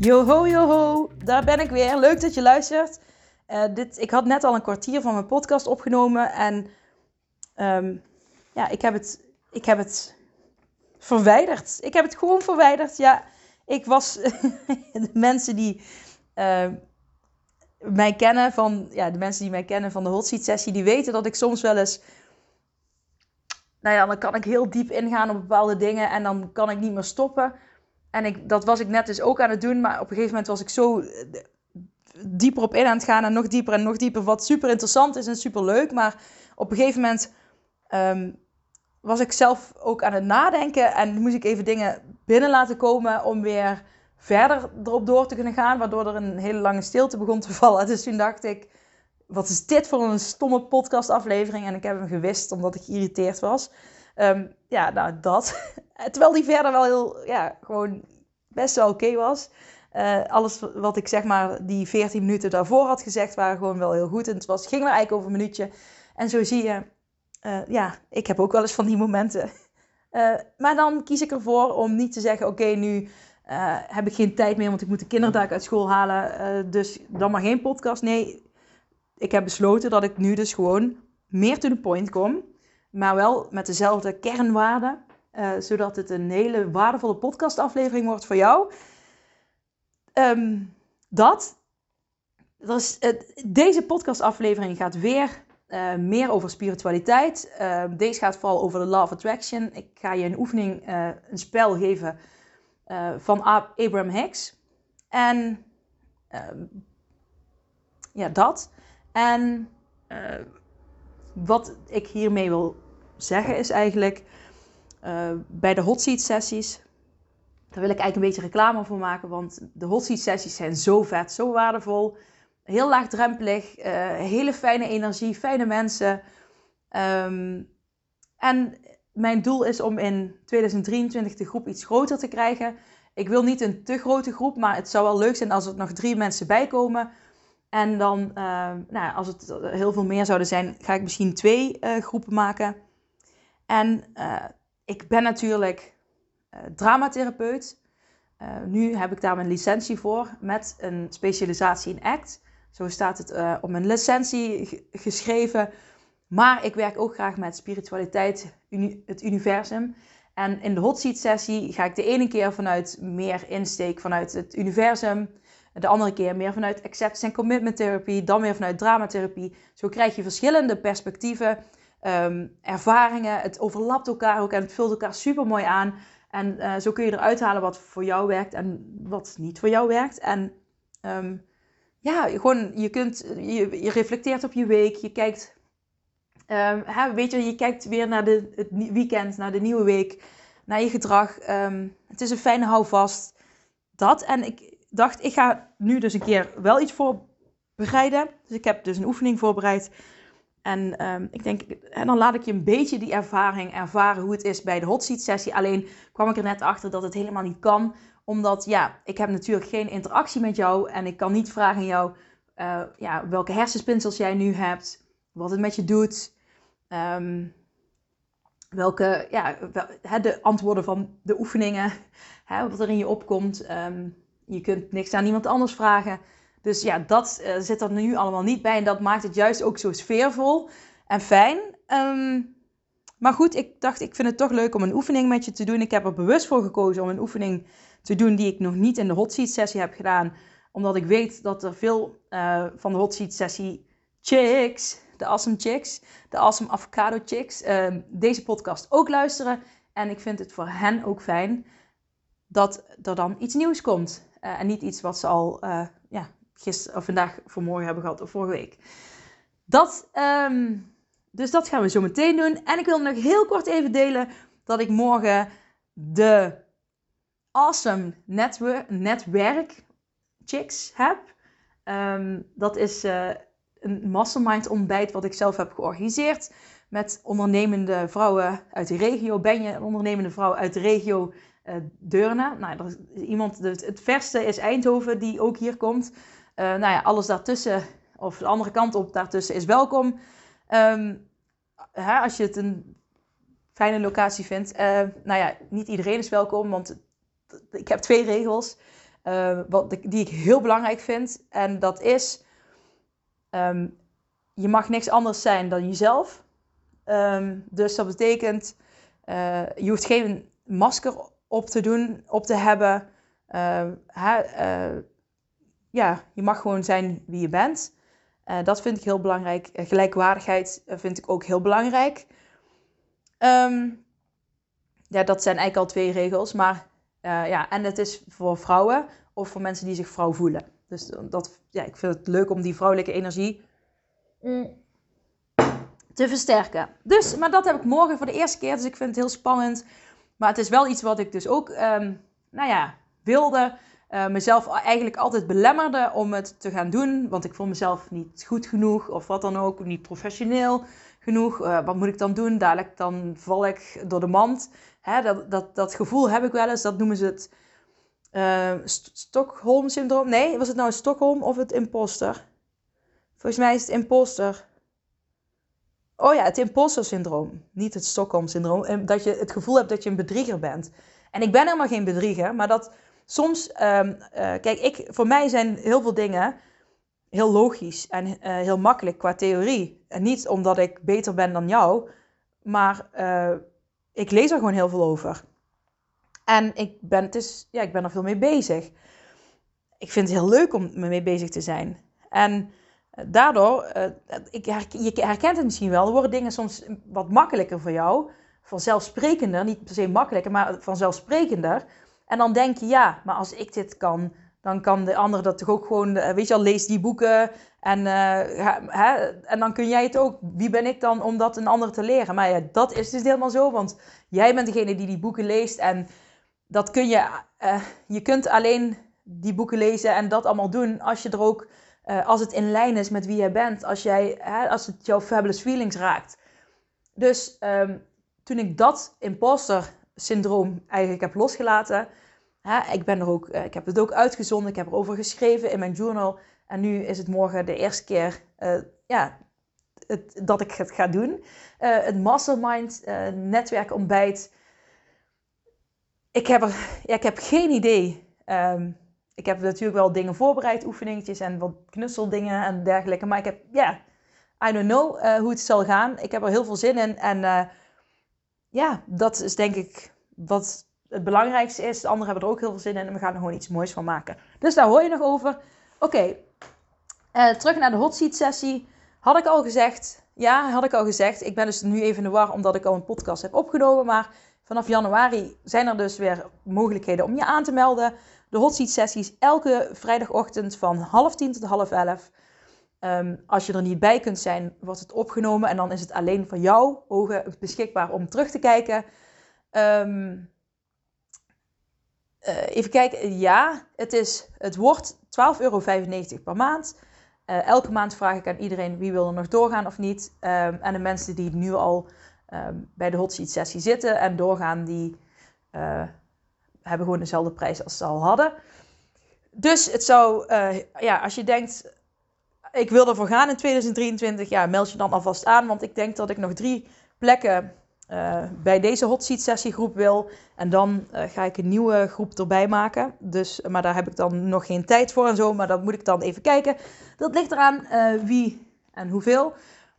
Yoho, yoho, daar ben ik weer. Leuk dat je luistert. Uh, dit, ik had net al een kwartier van mijn podcast opgenomen en um, ja, ik heb, het, ik heb het verwijderd. Ik heb het gewoon verwijderd. Ja, ik was de mensen die uh, mij kennen van, ja, de mensen die mij kennen van de hot seat sessie, die weten dat ik soms wel eens, nou ja, dan kan ik heel diep ingaan op bepaalde dingen en dan kan ik niet meer stoppen. En ik, dat was ik net dus ook aan het doen, maar op een gegeven moment was ik zo eh, dieper op in aan het gaan en nog dieper en nog dieper, wat super interessant is en super leuk. Maar op een gegeven moment um, was ik zelf ook aan het nadenken en moest ik even dingen binnen laten komen om weer verder erop door te kunnen gaan, waardoor er een hele lange stilte begon te vallen. Dus toen dacht ik, wat is dit voor een stomme podcastaflevering? En ik heb hem gewist omdat ik geïrriteerd was. Um, ja, nou dat. Terwijl die verder wel heel, ja, gewoon best wel oké was. Uh, alles wat ik zeg maar die 14 minuten daarvoor had gezegd, waren gewoon wel heel goed. En het was, ging maar eigenlijk over een minuutje. En zo zie je, uh, ja, ik heb ook wel eens van die momenten. Maar dan kies ik ervoor om niet te zeggen, oké, nu heb ik geen tijd meer, want ik moet de kindertaak uit school halen. dus dan maar geen podcast. Nee, ik heb besloten dat ik nu dus gewoon meer to the point kom. Maar wel met dezelfde kernwaarden. Uh, zodat het een hele waardevolle podcastaflevering wordt voor jou. Um, dat. is, het, deze podcastaflevering gaat weer uh, meer over spiritualiteit. Uh, deze gaat vooral over de Law of Attraction. Ik ga je een oefening, een spel geven van Abraham Hicks. En ehm, ja, dat. En wat ik hiermee wil zeggen is eigenlijk uh, bij de hot seat sessies. Daar wil ik eigenlijk een beetje reclame voor maken, want de hot seat sessies zijn zo vet, zo waardevol. Heel laagdrempelig, uh, hele fijne energie, fijne mensen. Um, en mijn doel is om in 2023 de groep iets groter te krijgen. Ik wil niet een te grote groep, maar het zou wel leuk zijn als er nog drie mensen bij komen. En dan, uh, nou, als het heel veel meer zouden zijn, ga ik misschien twee groepen maken. En ik ben natuurlijk dramatherapeut. nu heb ik daar mijn licentie voor met een specialisatie in ACT. Zo staat het op mijn licentie geschreven. Maar ik werk ook graag met spiritualiteit, het universum. En in de hot seat sessie ga ik de ene keer vanuit meer insteek vanuit het universum. De andere keer meer vanuit acceptance en commitment therapie. Dan weer vanuit dramatherapie. Zo krijg je verschillende perspectieven, um, ervaringen. Het overlapt elkaar ook en het vult elkaar super mooi aan. En uh, zo kun je eruit halen wat voor jou werkt en wat niet voor jou werkt. En um, ja, gewoon, je, kunt, je, reflecteert op je week. Je kijkt, um, hè, weet je, je kijkt weer naar de, het weekend, naar de nieuwe week, naar je gedrag. het is een fijne houvast. Dat. En ik, dacht, ik ga nu dus een keer wel iets voorbereiden. Dus ik heb dus een oefening voorbereid. En um, ik denk, en dan laat ik je een beetje die ervaring ervaren hoe het is bij de hot seat sessie. Alleen kwam ik er net achter dat het helemaal niet kan. Omdat, ja, ik heb natuurlijk geen interactie met jou. En ik kan niet vragen aan jou uh, ja, welke hersenspinsels jij nu hebt. Wat het met je doet. Um, welke, ja, de antwoorden van de oefeningen. Wat er in je opkomt. Um, je kunt niks aan iemand anders vragen. Dus ja, dat uh, zit er nu allemaal niet bij. En dat maakt het juist ook zo sfeervol en fijn. Um, maar goed, ik dacht, ik vind het toch leuk om een oefening met je te doen. Ik heb er bewust voor gekozen om een oefening te doen die ik nog niet in de hot seat sessie heb gedaan. Omdat ik weet dat er veel uh, van de hot seat sessie chicks, de awesome chicks, de awesome avocado chicks, uh, deze podcast ook luisteren. En ik vind het voor hen ook fijn dat er dan iets nieuws komt. Uh, en niet iets wat ze al gisteren of vandaag voor morgen hebben gehad of vorige week. Dat, um, dus dat gaan we zo meteen doen. En ik wil nog heel kort even delen dat ik morgen de awesome netwerk, netwerk chicks heb. Ehm, dat is uh, een mastermind ontbijt wat ik zelf heb georganiseerd. Met ondernemende vrouwen uit de regio. Ben je een ondernemende vrouw uit de regio uh, Deurne? Nou, er is iemand, het verste is Eindhoven die ook hier komt. Uh, nou ja, alles daartussen, of de andere kant op daartussen is welkom. Um, hè, als je het een fijne locatie vindt. Uh, nou ja, niet iedereen is welkom, want ik heb twee regels uh, wat, die ik heel belangrijk vind. En dat is, um, je mag niks anders zijn dan jezelf. Um, dus dat betekent, je hoeft geen masker op te doen, op te hebben. Ja, je mag gewoon zijn wie je bent. dat vind ik heel belangrijk. gelijkwaardigheid vind ik ook heel belangrijk. Um, ja, dat zijn eigenlijk al twee regels. Maar ja, en het is voor vrouwen of voor mensen die zich vrouw voelen. Dus dat, ja, ik vind het leuk om die vrouwelijke energie te versterken. Dus, maar dat heb ik morgen voor de eerste keer. Dus ik vind het heel spannend. Maar het is wel iets wat ik dus ook, um, nou ja, wilde. Uh, mezelf eigenlijk altijd belemmerde om het te gaan doen. Want ik vond mezelf niet goed genoeg of wat dan ook. Niet professioneel genoeg. Uh, wat moet ik dan doen? Dadelijk dan val ik door de mand. Hè, dat, dat, dat gevoel heb ik wel eens. Dat noemen ze het uh, Stockholm-syndroom. Nee, was het nou Stockholm of het imposter? Volgens mij is het imposter. Oh ja, het imposter-syndroom. Niet het Stockholm-syndroom. Dat je het gevoel hebt dat je een bedrieger bent. En ik ben helemaal geen bedrieger, maar dat soms... Um, uh, kijk, ik, voor mij zijn heel veel dingen heel logisch en uh, heel makkelijk qua theorie. En niet omdat ik beter ben dan jou, maar uh, ik lees er gewoon heel veel over. En ik ben, het is, ja, ik ben er veel mee bezig. Ik vind het heel leuk om me mee bezig te zijn. En daardoor, ik je herkent het misschien wel, worden dingen soms wat makkelijker voor jou. Vanzelfsprekender, niet per se makkelijker, maar vanzelfsprekender. En dan denk je, ja, maar als ik dit kan, dan kan de ander dat toch ook gewoon, eh, weet je al, lees die boeken en, uh, hè, en dan kun jij het ook. Wie ben ik dan om dat een ander te leren? Maar ja, dat is dus helemaal zo, want jij bent degene die die boeken leest en dat kun je, uh, je kunt alleen die boeken lezen en dat allemaal doen als je er ook, als het in lijn is met wie jij bent, als, jij, hè, als het jouw fabulous feelings raakt. Dus um, toen ik dat imposter syndroom eigenlijk heb losgelaten, ik, ben er ook, eh, ik heb het ook uitgezonden, ik heb erover geschreven in mijn journal. En nu is het morgen de eerste keer uh, ja, het, dat ik het ga doen. Uh, het mastermind netwerkontbijt. Ik heb, er, ja, ik heb geen idee. Um, ik heb natuurlijk wel dingen voorbereid, oefeningetjes en wat knutseldingen en dergelijke. Maar ik heb, ja, I don't know hoe het zal gaan. Ik heb er heel veel zin in. En ja, dat is denk ik wat het belangrijkste is. De anderen hebben er ook heel veel zin in en we gaan er gewoon iets moois van maken. Dus daar hoor je nog over. Oké, eh, terug naar de hot seat sessie. Had ik al gezegd, ja, had ik al gezegd. Ik ben dus nu even in de war omdat ik al een podcast heb opgenomen. Maar vanaf januari zijn er dus weer mogelijkheden om je aan te melden. De hot seat sessies elke vrijdagochtend van half tien tot half elf. Ehm, als je er niet bij kunt zijn, wordt het opgenomen en dan is het alleen voor ogen beschikbaar om terug te kijken. Um, uh, even kijken. Ja, het, is, het wordt 12,95 euro per maand. Uh, elke maand vraag ik aan iedereen wie wil er nog doorgaan of niet. Um, en de mensen die nu al bij de hot seat sessie zitten en doorgaan, die uh, hebben gewoon dezelfde prijs als ze al hadden. Dus het zou, ja, als je denkt, ik wil ervoor gaan in 2023, ja, meld je dan alvast aan. Want ik denk dat ik nog drie plekken uh, bij deze hot seat sessiegroep wil. En dan uh, ga ik een nieuwe groep erbij maken. Dus, maar daar heb ik dan nog geen tijd voor en zo. Maar dat moet ik dan even kijken. Dat ligt eraan uh, wie en hoeveel.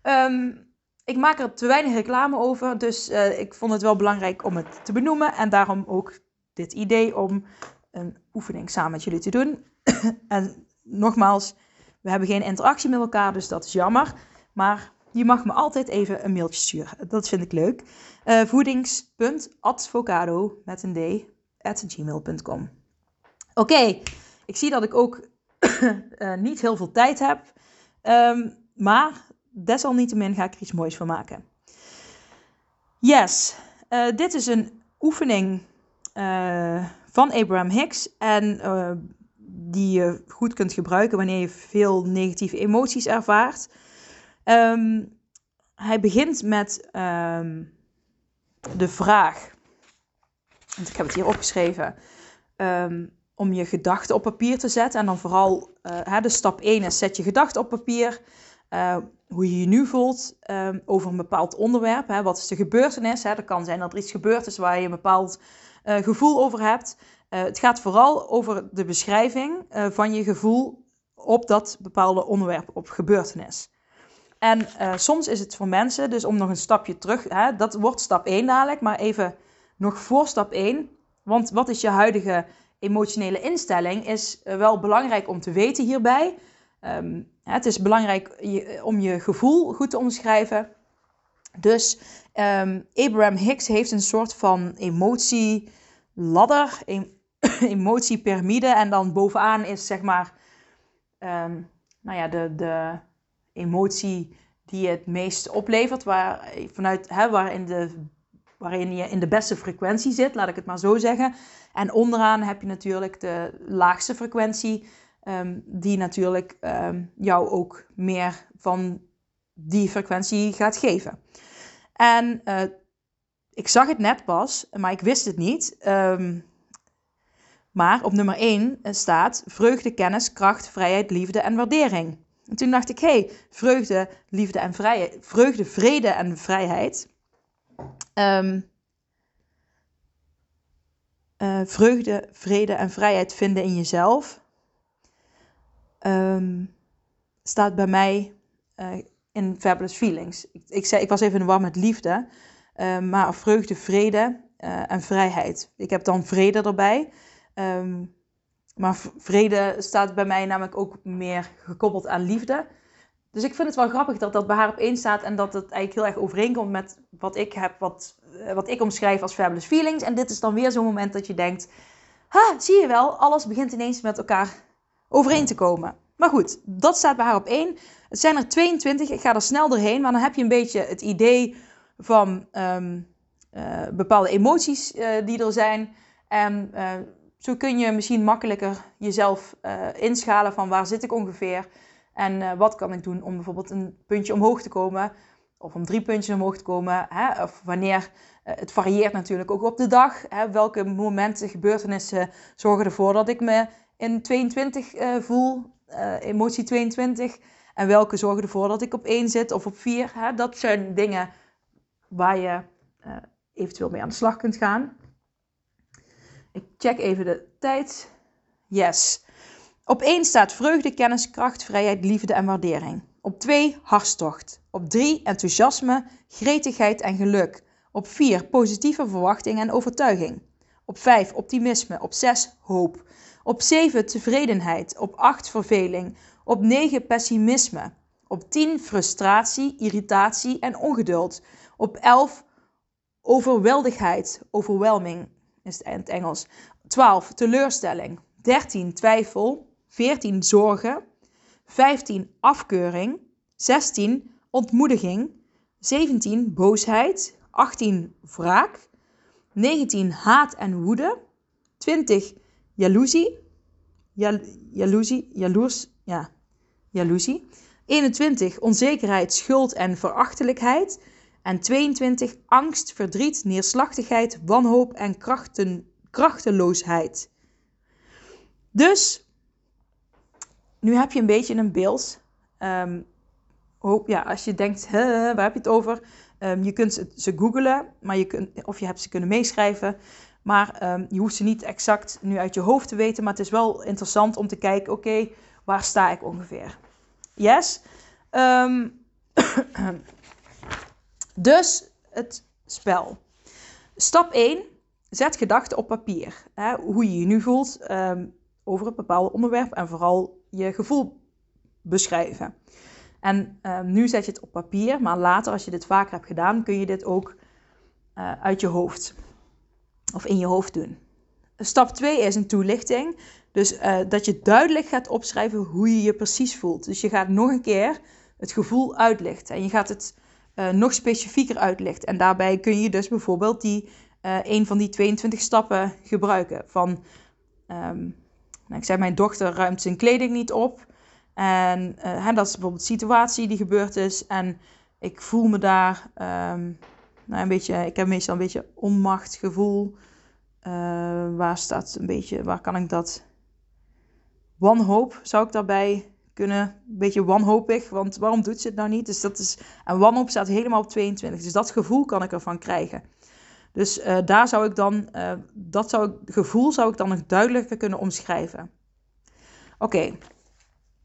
Um, ik maak er te weinig reclame over. Dus ik vond het wel belangrijk om het te benoemen. En daarom ook dit idee om een oefening samen met jullie te doen. en nogmaals, we hebben geen interactie met elkaar. Dus dat is jammer. Maar je mag me altijd even een mailtje sturen. Dat vind ik leuk. Uh, voedings.advocado met een d at. Oké, ik zie dat ik ook uh, niet heel veel tijd heb. Um, maar desalniettemin ga ik er iets moois van maken. Yes, uh, dit is een oefening van Abraham Hicks. En die je goed kunt gebruiken wanneer je veel negatieve emoties ervaart. Ehm, hij begint met ehm, de vraag, want ik heb het hier opgeschreven, um, om je gedachten op papier te zetten. En dan vooral, uh, de stap 1 is zet je gedachten op papier. Uh, hoe je je nu voelt over een bepaald onderwerp. Hè. Wat is de gebeurtenis? Hè. Dat kan zijn dat er iets gebeurd is waar je een bepaald uh, gevoel over hebt. Het gaat vooral over de beschrijving van je gevoel op dat bepaalde onderwerp, op gebeurtenis. En uh, soms is het voor mensen, dus om nog een stapje terug, hè, dat wordt stap 1 dadelijk, maar even nog voor stap 1. Want wat is je huidige emotionele instelling, is wel belangrijk om te weten hierbij. Um, het is belangrijk om je gevoel goed te omschrijven. Dus um, Abraham Hicks heeft een soort van emotieladder, em emotiepyramide. En dan bovenaan is zeg maar, um, nou ja, de, de emotie die het meest oplevert, waar, vanuit, hè, waarin, de, waarin je in de beste frequentie zit, laat ik het maar zo zeggen. En onderaan heb je natuurlijk de laagste frequentie, ehm, die natuurlijk um, jou ook meer van die frequentie gaat geven. En uh, ik zag het net pas, maar ik wist het niet. Maar op nummer 1 staat vreugde, kennis, kracht, vrijheid, liefde en waardering. En toen dacht ik, hé, hey, vreugde, liefde en vrijheid. Vreugde, vrede en vrijheid. Um, uh, vreugde, vrede en vrijheid vinden in jezelf. Um, staat bij mij uh, in Fabulous Feelings. Ik, ik, zei, ik was even in de war met liefde. Maar vreugde, vrede en vrijheid. Ik heb dan vrede erbij. Um, maar vrede staat bij mij namelijk ook meer gekoppeld aan liefde. Dus ik vind het wel grappig dat dat bij haar op één staat en dat het eigenlijk heel erg overeenkomt met wat ik heb, wat, eh, wat ik omschrijf als fabulous feelings. En dit is dan weer zo'n moment dat je denkt, ha, zie je wel, alles begint ineens met elkaar overeen te komen. Maar goed, dat staat bij haar op één. Het zijn er 22, ik ga er snel doorheen, maar dan heb je een beetje het idee van um, uh, bepaalde emoties uh, die er zijn. En zo kun je misschien makkelijker jezelf uh, inschalen van waar zit ik ongeveer en uh, wat kan ik doen om bijvoorbeeld een puntje omhoog te komen of om drie puntjes omhoog te komen. Hè? Of wanneer, uh, het varieert natuurlijk ook op de dag. Hè? Welke momenten, gebeurtenissen zorgen ervoor dat ik me in 22 voel, emotie 22. En welke zorgen ervoor dat ik op 1 zit of op 4. Hè? Dat zijn dingen waar je eventueel mee aan de slag kunt gaan. Ik check even de tijd. Yes. Op 1 staat vreugde, kennis, kracht, vrijheid, liefde en waardering. Op 2 hartstocht. Op 3 enthousiasme, gretigheid en geluk. Op 4 positieve verwachting en overtuiging. Op 5 optimisme. Op 6 hoop. Op 7 tevredenheid. Op 8 verveling. Op 9 pessimisme. Op 10 frustratie, irritatie en ongeduld. Op 11 overweldigheid, overwhelming is het in het Engels. 12 teleurstelling. 13 twijfel. 14 zorgen. 15 afkeuring. 16 ontmoediging. 17 boosheid. 18 wraak. 19 haat en woede. 20 jaloezie. Jal jaloezie, jaloers, ja, jaloezie. 21 onzekerheid, schuld en verachtelijkheid. En 22 angst, verdriet, neerslachtigheid, wanhoop en krachten, krachteloosheid. Dus nu heb je een beetje een beeld. Um, hoop, ja, als je denkt, waar heb je het over? Um, je kunt ze googlen, maar je kunt, of je hebt ze kunnen meeschrijven. Maar um, je hoeft ze niet exact nu uit je hoofd te weten. Maar het is wel interessant om te kijken, oké, waar sta ik ongeveer? Yes? Dus het spel. Stap 1. Zet gedachten op papier. Hè, hoe je je nu voelt um, over een bepaald onderwerp en vooral je gevoel beschrijven. En um, nu zet je het op papier, maar later als je dit vaker hebt gedaan, kun je dit ook uh, uit je hoofd of in je hoofd doen. Stap 2 is een toelichting. Dus uh, dat je duidelijk gaat opschrijven hoe je je precies voelt. Dus je gaat nog een keer het gevoel uitlichten. En je gaat het uh, nog specifieker uitlegt. En daarbij kun je dus bijvoorbeeld die uh, een van die 22 stappen gebruiken. Van, ehm, nou, ik zei, mijn dochter ruimt zijn kleding niet op. En uh, dat is bijvoorbeeld een situatie die gebeurd is. En ik voel me daar um, nou, een beetje, ik heb meestal een beetje onmachtgevoel. Waar staat een beetje, waar kan ik dat? Wanhoop zou ik daarbij kunnen. Een beetje wanhopig, want waarom doet ze het nou niet? Dus dat is, en wanhoop staat helemaal op 22. Dus dat gevoel kan ik ervan krijgen. Dus uh, daar zou ik dan, uh, dat zou gevoel zou ik dan nog duidelijker kunnen omschrijven. Oké,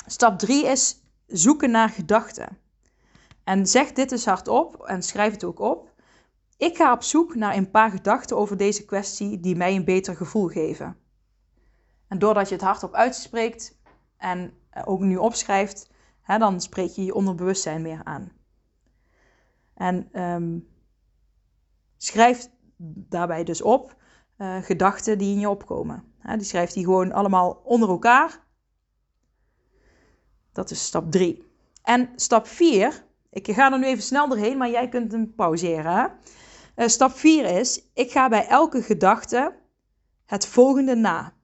stap 3 is zoeken naar gedachten. En zeg dit eens hardop en schrijf het ook op. Ik ga op zoek naar een paar gedachten over deze kwestie die mij een beter gevoel geven. En doordat je het hardop uitspreekt en ook nu opschrijft, hè, dan spreek je je onderbewustzijn meer aan. En um, schrijf daarbij dus op uh, gedachten die in je opkomen. Die schrijft die gewoon allemaal onder elkaar. Dat is stap 3. En stap 4, ik ga er nu even snel doorheen, maar jij kunt hem pauzeren. Uh, stap 4 is, ik ga bij elke gedachte het volgende na.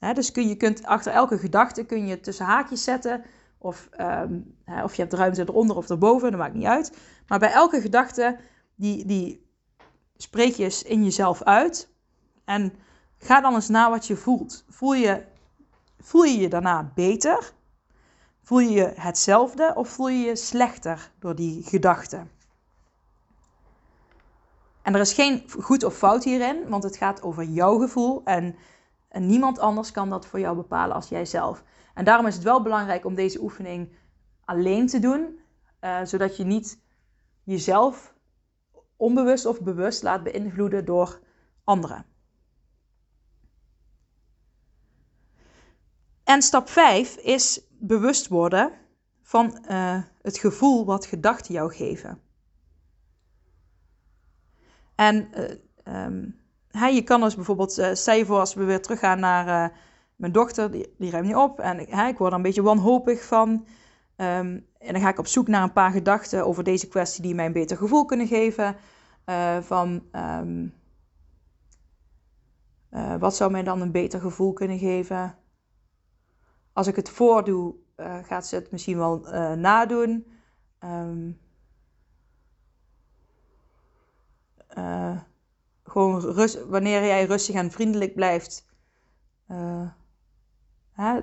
Dus kun, je kunt achter elke gedachte kun je tussen haakjes zetten. Of, um, of je hebt ruimte eronder of erboven, dat maakt niet uit. Maar bij elke gedachte, die, die spreek je eens in jezelf uit. En ga dan eens na wat je voelt. Voel je voel je, je daarna beter? Voel je je hetzelfde of voel je je slechter door die gedachten? En er is geen goed of fout hierin, want het gaat over jouw gevoel en, en niemand anders kan dat voor jou bepalen als jijzelf. En daarom is het wel belangrijk om deze oefening alleen te doen, uh, zodat je niet jezelf onbewust of bewust laat beïnvloeden door anderen. En stap 5 is bewust worden van uh, het gevoel wat gedachten jou geven. En uh, um, je kan dus bijvoorbeeld, uh, stel voor als we weer teruggaan naar mijn dochter, die, die ruimt niet op. En ik word er een beetje wanhopig van. Um, en dan ga ik op zoek naar een paar gedachten over deze kwestie die mij een beter gevoel kunnen geven. van um, wat zou mij dan een beter gevoel kunnen geven? Als ik het voordoe, gaat ze het misschien wel nadoen. Um, uh, gewoon rust, wanneer jij rustig en vriendelijk blijft, uh, hè,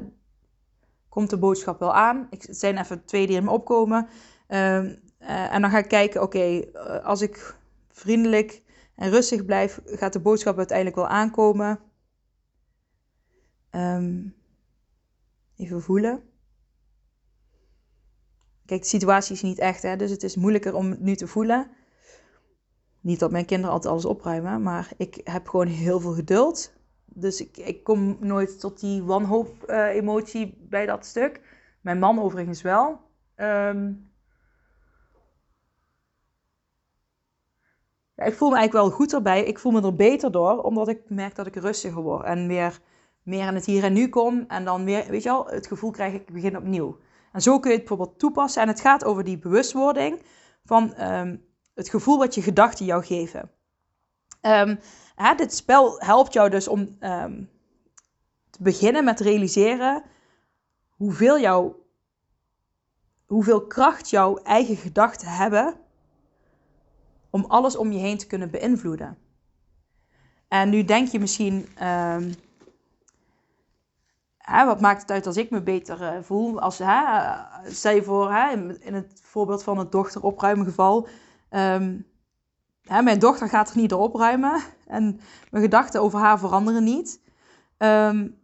komt de boodschap wel aan. Ik, het zijn even twee die in me opkomen. Uh, en dan ga ik kijken, oké, okay, als ik vriendelijk en rustig blijf, gaat de boodschap uiteindelijk wel aankomen. Um, even voelen. Kijk, de situatie is niet echt, hè, dus het is moeilijker om het nu te voelen. Niet dat mijn kinderen altijd alles opruimen, maar ik heb gewoon heel veel geduld. Dus ik, ik kom nooit tot die wanhoop-emotie uh, bij dat stuk. Mijn man overigens wel. Um, ja, ik voel me eigenlijk wel goed erbij. Ik voel me er beter door, omdat ik merk dat ik rustiger word. En weer meer in het hier en nu kom. En dan weer, weet je wel, het gevoel krijg ik, begin opnieuw. En zo kun je het bijvoorbeeld toepassen. En het gaat over die bewustwording van um, het gevoel wat je gedachten jou geven. Um, hè, dit spel helpt jou dus om um, te beginnen met realiseren hoeveel, jou, hoeveel kracht jouw eigen gedachten hebben om alles om je heen te kunnen beïnvloeden. En nu denk je misschien, um, hè, wat maakt het uit als ik me beter uh, voel? Als, hè, stel je voor, hè, in het voorbeeld van het dochter opruimen geval, Um, hè, mijn dochter gaat er niet door opruimen en mijn gedachten over haar veranderen niet. Um,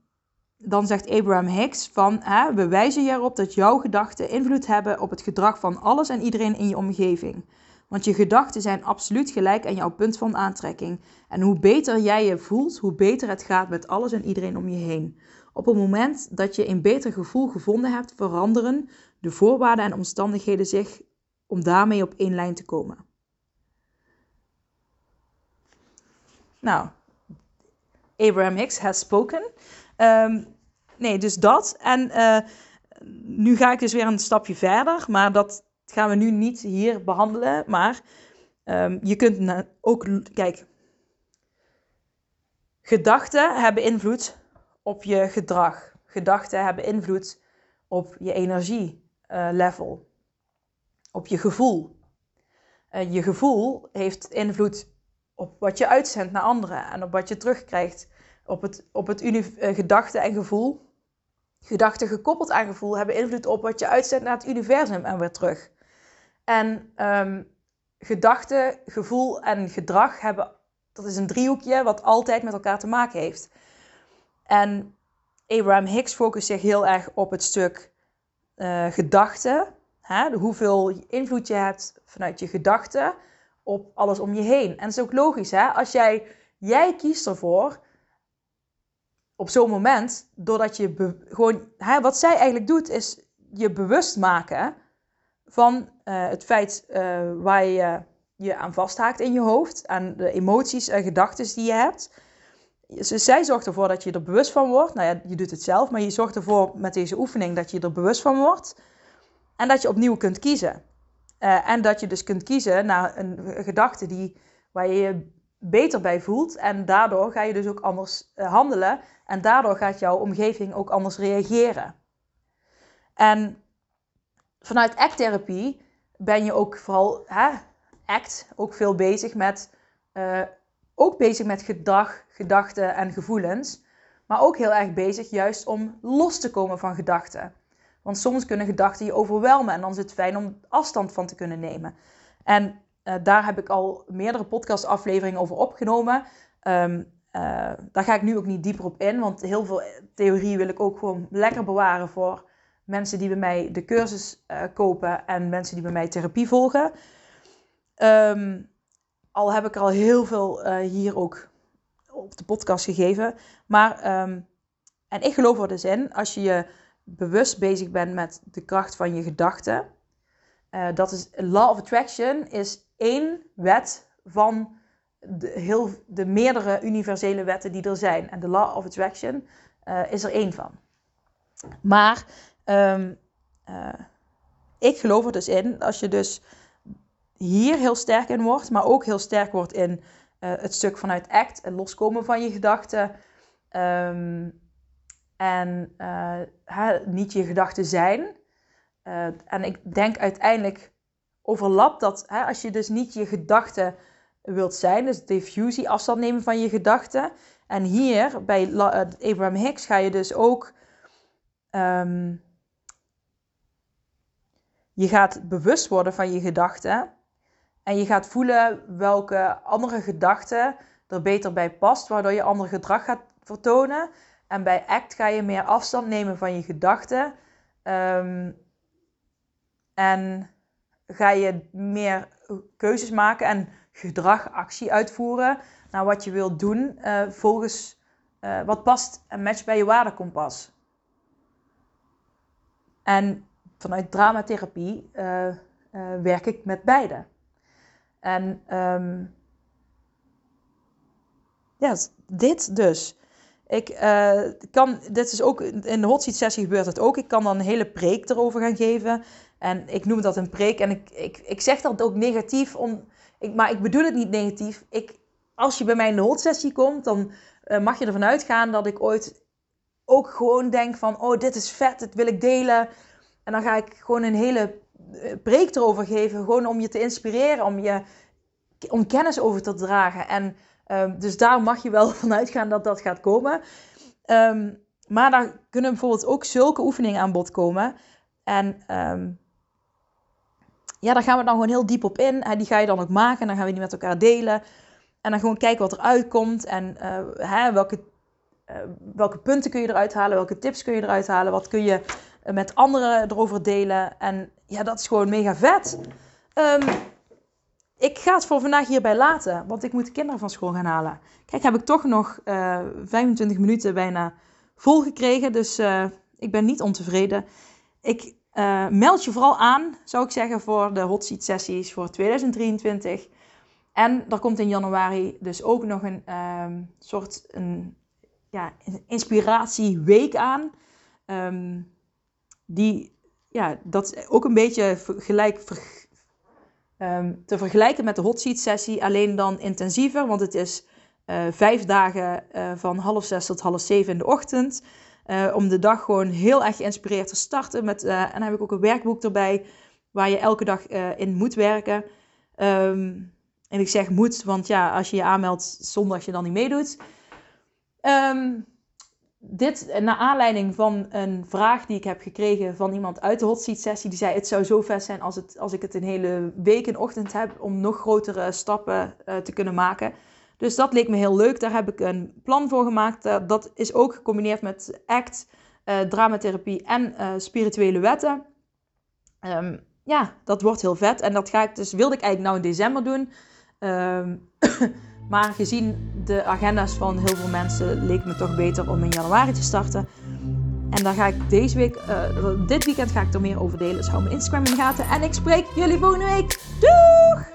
dan zegt Abraham Hicks van, hè, we wijzen je erop dat jouw gedachten invloed hebben op het gedrag van alles en iedereen in je omgeving. Want je gedachten zijn absoluut gelijk aan jouw punt van aantrekking. En hoe beter jij je voelt, hoe beter het gaat met alles en iedereen om je heen. Op het moment dat je een beter gevoel gevonden hebt, veranderen de voorwaarden en omstandigheden zich om daarmee op één lijn te komen. Nou, Abraham Hicks has spoken. Um, nee, dus dat. En uh, nu ga ik dus weer een stapje verder, maar dat gaan we nu niet hier behandelen. Maar um, je kunt ook, kijk, gedachten hebben invloed op je gedrag. Gedachten hebben invloed op je energielevel, op je gevoel. Uh, je gevoel heeft invloed op wat je uitzendt naar anderen en op wat je terugkrijgt. Op het, op het uh, gedachte en gevoel. Gedachten gekoppeld aan gevoel hebben invloed op wat je uitzendt naar het universum en weer terug. En um, gedachte, gevoel en gedrag hebben, dat is een driehoekje wat altijd met elkaar te maken heeft. En Abraham Hicks focust zich heel erg op het stuk uh, gedachten. Hè? Hoeveel invloed je hebt vanuit je gedachten op alles om je heen. En dat is ook logisch, hè? Als jij, jij kiest ervoor op zo'n moment, doordat je gewoon, hè, wat zij eigenlijk doet, is je bewust maken van uh, het feit uh, waar je je aan vasthaakt in je hoofd, aan de emoties en gedachten die je hebt. zij zorgt ervoor dat je er bewust van wordt. Nou ja, je doet het zelf, maar je zorgt ervoor met deze oefening dat je er bewust van wordt. En dat je opnieuw kunt kiezen. Uh, en dat je dus kunt kiezen naar een gedachte die, waar je je beter bij voelt. En daardoor ga je dus ook anders uh, handelen. En daardoor gaat jouw omgeving ook anders reageren. En vanuit ACT-therapie ben je ook vooral, hè, ACT, ook veel bezig met, uh, ook bezig met gedrag, gedachten en gevoelens. Maar ook heel erg bezig juist om los te komen van gedachten. Want soms kunnen gedachten je overwelmen en dan is het fijn om afstand van te kunnen nemen. En uh, daar heb ik al meerdere podcastafleveringen over opgenomen. Um, daar ga ik nu ook niet dieper op in, want heel veel theorie wil ik ook gewoon lekker bewaren voor mensen die bij mij de cursus kopen en mensen die bij mij therapie volgen. Um, al heb ik er al heel veel hier ook op de podcast gegeven. Maar, um, en ik geloof er dus in, als je je bewust bezig bent met de kracht van je gedachten. Uh, dat is Law of Attraction is één wet van de, heel, de meerdere universele wetten die er zijn. En de Law of Attraction uh, is er één van. Maar um, uh, ik geloof er dus in, als je dus hier heel sterk in wordt, maar ook heel sterk wordt in het stuk vanuit act en loskomen van je gedachten. Um, en uh, niet je gedachten zijn. Uh, en ik denk uiteindelijk overlapt dat, hè, als je dus niet je gedachten wilt zijn, dus diffusie, afstand nemen van je gedachten. En hier bij Abraham Hicks ga je dus ook um, je gaat bewust worden van je gedachten. En je gaat voelen welke andere gedachte er beter bij past, waardoor je ander gedrag gaat vertonen. En bij ACT ga je meer afstand nemen van je gedachten. Um, en ga je meer keuzes maken en gedrag, actie uitvoeren naar wat je wilt doen uh, volgens uh, wat past en matcht bij je waardekompas. En vanuit dramatherapie uh, werk ik met beide. En um, ja, dit dus. Ik uh, kan, dit is ook, in de hot seat sessie gebeurt het ook. Ik kan dan een hele preek erover gaan geven. En ik noem dat een preek. En ik, ik, ik zeg dat ook negatief, om, ik, maar ik bedoel het niet negatief. Ik, als je bij mij in de hot sessie komt, dan uh, mag je ervan uitgaan dat ik ooit ook gewoon denk van... Oh, dit is vet, dit wil ik delen. En dan ga ik gewoon een hele eh, preek erover geven. Gewoon om je te inspireren, om, je, om kennis over te dragen. En um, dus daar mag je wel vanuit gaan dat dat gaat komen. Um, maar daar kunnen bijvoorbeeld ook zulke oefeningen aan bod komen. En um, ja, daar gaan we dan gewoon heel diep op in. En die ga je dan ook maken. En dan gaan we die met elkaar delen. En dan gewoon kijken wat er uitkomt. En uh, hè, welke, uh, welke punten kun je eruit halen. Welke tips kun je eruit halen. Wat kun je met anderen erover delen. En ja, dat is gewoon mega vet. Um, ik ga het voor vandaag hierbij laten, want ik moet de kinderen van school gaan halen. Kijk, heb ik toch nog uh, eh, 25 minuten bijna vol gekregen, dus uh, ik ben niet ontevreden. Ik uh, meld je vooral aan, zou ik zeggen, voor de hot seat sessies voor 2023. En er komt in januari dus ook nog een um, soort een, ja, inspiratieweek aan. Um, die, ja, dat ook een beetje gelijk um, te vergelijken met de hot seat sessie, alleen dan intensiever, want het is vijf dagen van half zes tot half zeven in de ochtend. om de dag gewoon heel erg geïnspireerd te starten. Met, en dan heb ik ook een werkboek erbij waar je elke dag in moet werken. Ehm, en ik zeg moet, want ja, als je je aanmeldt zondag je dan niet meedoet. Um, dit naar aanleiding van een vraag die ik heb gekregen van iemand uit de hot seat sessie. Die zei: Het zou zo vet zijn als, het, als ik het een hele week in ochtend heb om nog grotere stappen uh, te kunnen maken. Dus dat leek me heel leuk. Daar heb ik een plan voor gemaakt. Uh, dat is ook gecombineerd met ACT, dramatherapie en spirituele wetten. Um, ja, dat wordt heel vet. En dat ga ik dus, wilde ik eigenlijk nou in december doen. Um, Maar gezien de agenda's van heel veel mensen leek me toch beter om in januari te starten. En daar ga ik deze week, uh, dit weekend ga ik er meer over delen. Dus hou mijn Instagram in de gaten. En ik spreek jullie volgende week. Doeg!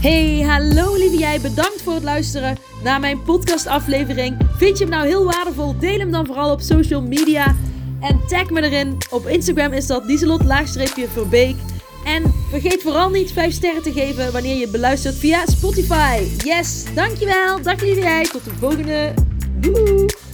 Hey, hallo lieve jij. Bedankt voor het luisteren naar mijn podcastaflevering. Vind je hem nou heel waardevol? Deel hem dan vooral op social media. En tag me erin. Op Instagram is dat Lieselot-Verbeek. En vergeet vooral niet 5 sterren te geven wanneer je beluistert via Spotify. Yes, dankjewel. Dag jij. Tot de volgende. Doei.